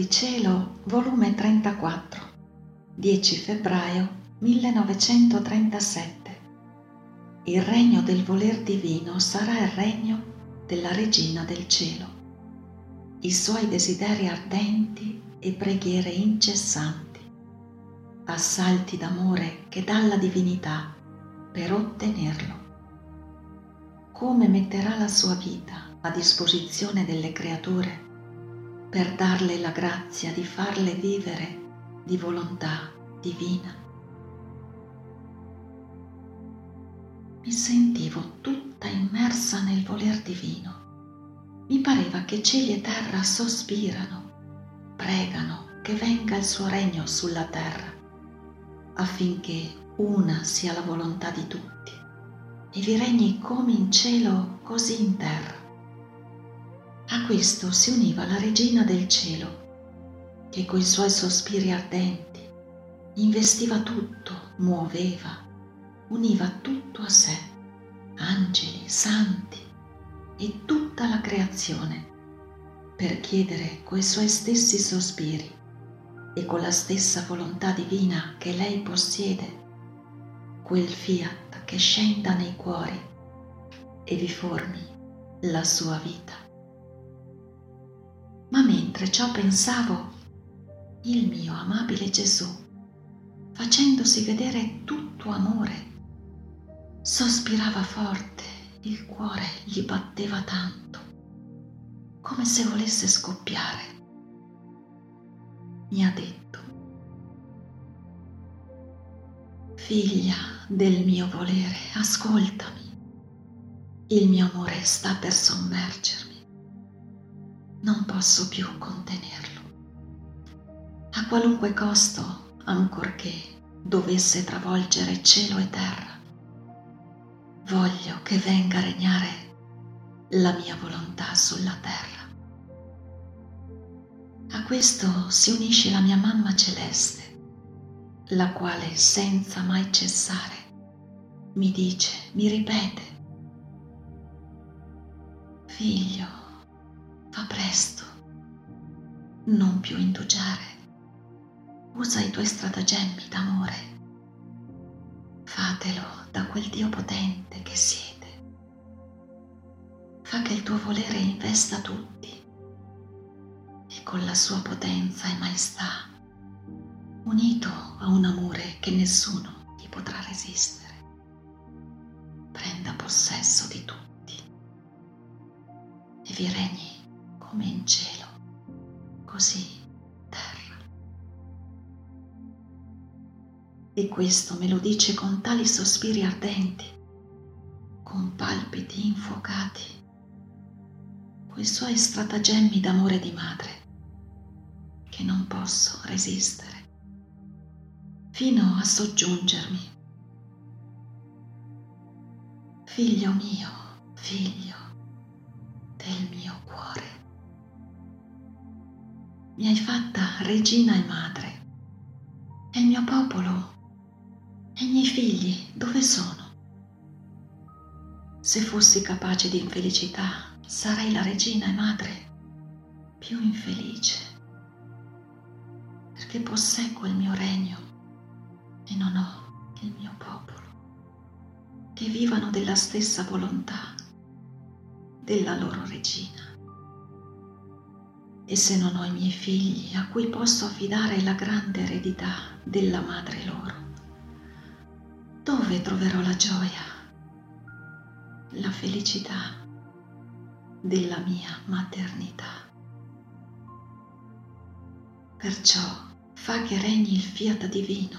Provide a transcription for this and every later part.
di cielo, volume 34, 10 febbraio 1937. Il regno del voler divino sarà il regno della regina del cielo. I suoi desideri ardenti e preghiere incessanti, assalti d'amore che dalla divinità per ottenerlo. Come metterà la sua vita a disposizione delle creature per darle la grazia di farle vivere di volontà divina. Mi sentivo tutta immersa nel voler divino. Mi pareva che cieli e terra sospirano, pregano che venga il suo regno sulla terra, affinché una sia la volontà di tutti e vi regni come in cielo così in terra. Questo si univa la regina del cielo, che coi suoi sospiri ardenti investiva tutto, muoveva, univa tutto a sé, angeli, santi e tutta la creazione, per chiedere coi suoi stessi sospiri e con la stessa volontà divina che lei possiede, quel fiat che scenda nei cuori e vi formi la sua vita. Ma mentre ciò pensavo, il mio amabile Gesù, facendosi vedere tutto amore, sospirava forte, il cuore gli batteva tanto, come se volesse scoppiare. Mi ha detto, figlia del mio volere, ascoltami, il mio amore sta per sommergermi non posso più contenerlo. A qualunque costo, ancorché dovesse travolgere cielo e terra, voglio che venga a regnare la mia volontà sulla terra. A questo si unisce la mia mamma celeste, la quale senza mai cessare mi dice, mi ripete, figlio, Fa presto, non più indugiare. Usa i tuoi stratagemmi d'amore. Fatelo da quel Dio potente che siete. Fa che il tuo volere investa tutti e con la sua potenza e maestà, unito a un amore che nessuno gli potrà resistere, prenda possesso di tutti e vi regni come in cielo, così terra. E questo me lo dice con tali sospiri ardenti, con palpiti infuocati, coi suoi stratagemmi d'amore di madre, che non posso resistere, fino a soggiungermi. Figlio mio, figlio del mio cuore mi hai fatta regina e madre. E il mio popolo e i miei figli dove sono? Se fossi capace di infelicità, sarei la regina e madre più infelice, perché posseggo il mio regno e non ho il mio popolo, che vivano della stessa volontà della loro regina. E se non ho i miei figli a cui posso affidare la grande eredità della madre loro, dove troverò la gioia, la felicità della mia maternità? Perciò fa che regni il fiat divino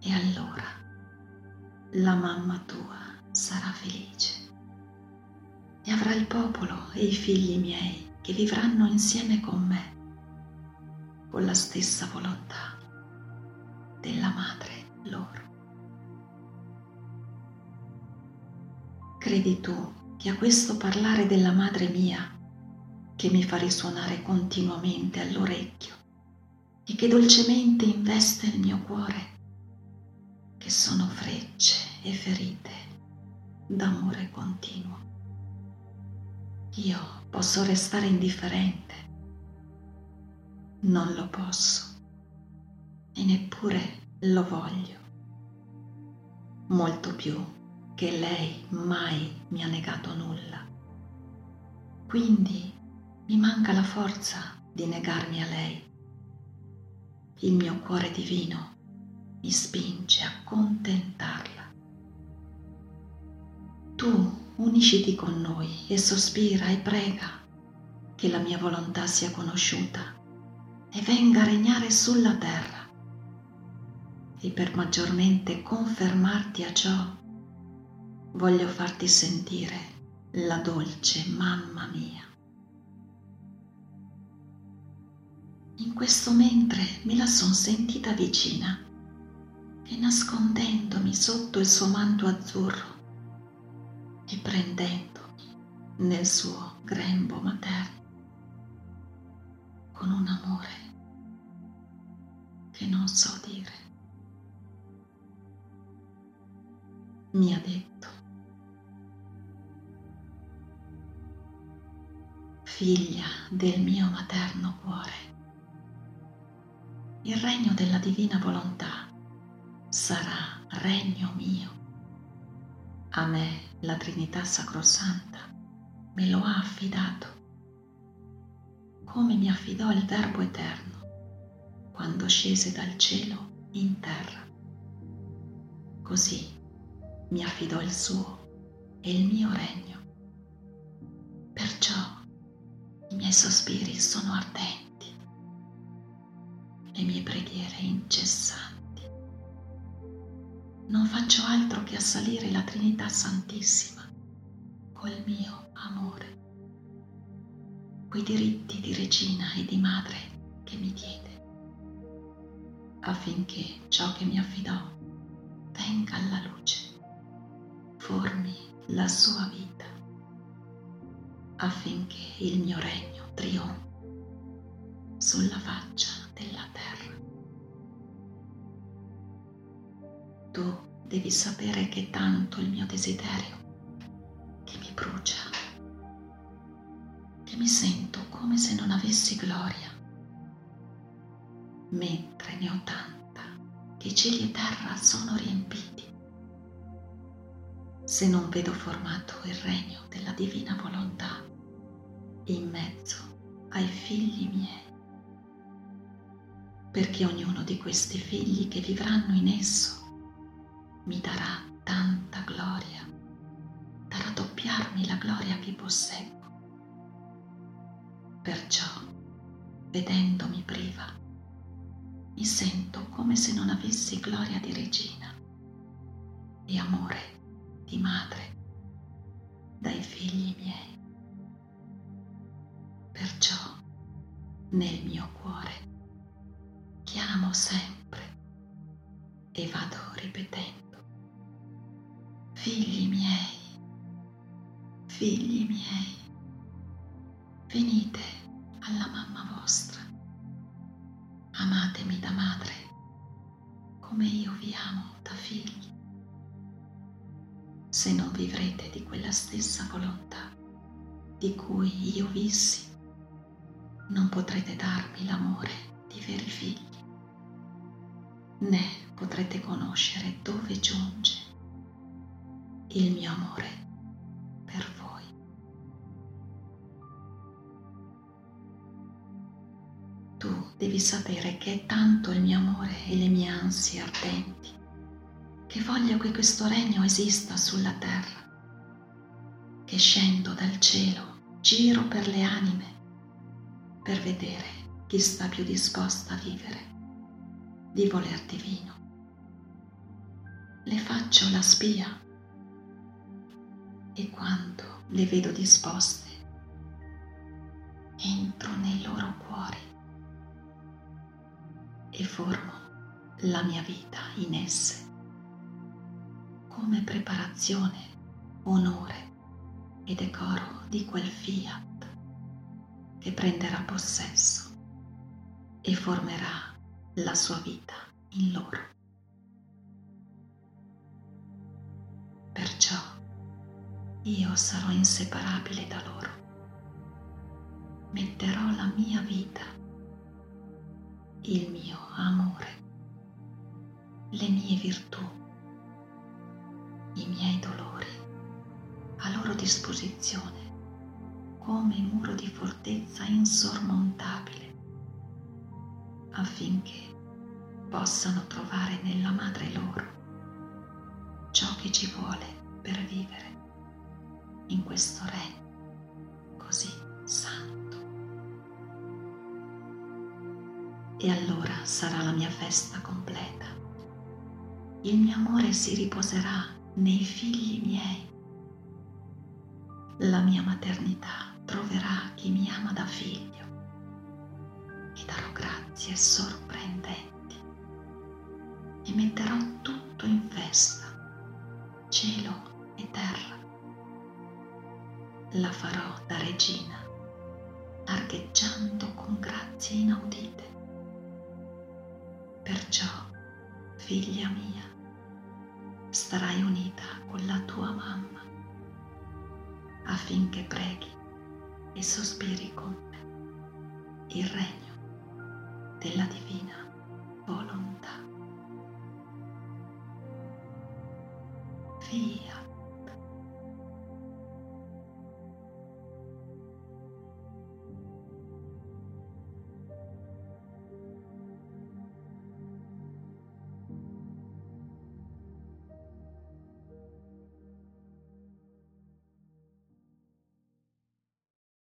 e allora la mamma tua sarà felice e avrà il popolo e i figli miei che vivranno insieme con me, con la stessa volontà della madre loro. Credi tu che a questo parlare della madre mia, che mi fa risuonare continuamente all'orecchio e che dolcemente investe il mio cuore, che sono frecce e ferite d'amore continuo io posso restare indifferente non lo posso e neppure lo voglio, molto più che lei mai mi ha negato nulla. Quindi mi manca la forza di negarmi a lei. Il mio cuore divino mi spinge a contentarla. Tu unisciti con noi e sospira e prega che la mia volontà sia conosciuta e venga a regnare sulla terra. E per maggiormente confermarti a ciò, voglio farti sentire la dolce mamma mia. In questo mentre me la son sentita vicina e nascondendomi sotto il suo manto azzurro e prendendomi nel suo grembo materno con un amore che non so dire. Mi ha detto, figlia del mio materno cuore, il regno della divina volontà sarà regno mio. A me la Trinità Sacrosanta me lo ha affidato, come mi affidò il Verbo Eterno quando scese dal cielo in terra. Così mi affidò il suo e il mio regno. Perciò i miei sospiri sono ardenti le mie preghiere incessanti. Non faccio altro che assalire la Trinità Santissima col mio amore, quei diritti di regina e di madre che mi diede, affinché ciò che mi affidò venga alla luce, formi la sua vita, affinché il mio regno trionfi sulla faccia devi sapere che tanto il mio desiderio che mi brucia, che mi sento come se non avessi gloria, mentre ne ho tanta che cieli e terra sono riempiti. Se non vedo formato il regno della divina volontà in mezzo ai figli miei, perché ognuno di questi figli che vivranno in esso mi darà tanta gloria, da raddoppiarmi la gloria che posseggo. Perciò, vedendomi priva, mi sento come se non avessi gloria di regina e amore di madre dai figli miei. Perciò, nel mio cuore, chiamo sempre e vado ripetendo, figli miei, figli miei, venite alla mamma vostra, amatemi da madre come io vi amo da figli. Se non vivrete di quella stessa volontà di cui io vissi, non potrete darmi l'amore di veri figli né potrete conoscere dove giunge il mio amore per voi. Tu devi sapere che è tanto il mio amore e le mie ansie ardenti che voglio che questo regno esista sulla terra, che scendo dal cielo, giro per le anime per vedere chi sta più disposta a vivere di voler divino. Le faccio la spia e quando le vedo disposte, entro nei loro cuori e formo la mia vita in esse come preparazione, onore e decoro di quel fiat che prenderà possesso e formerà la sua vita in loro. Perciò io sarò inseparabile da loro. Metterò la mia vita il mio amore, le mie virtù, i miei dolori a loro disposizione come muro di fortezza insormontabile affinché possano trovare nella madre loro ciò che ci vuole per vivere in questo regno così santo. E allora sarà la mia festa completa. Il mio amore si riposerà nei figli miei. La mia maternità troverà chi mi ama da figlio. Gli darò grazie sorprendenti e metterò tutto in festa, cielo e terra la farò da regina, archeggiando con grazie inaudite. Perciò, figlia mia, starai unita con la tua mamma affinché preghi e sospiri con me il regno della divina volontà. Fiat.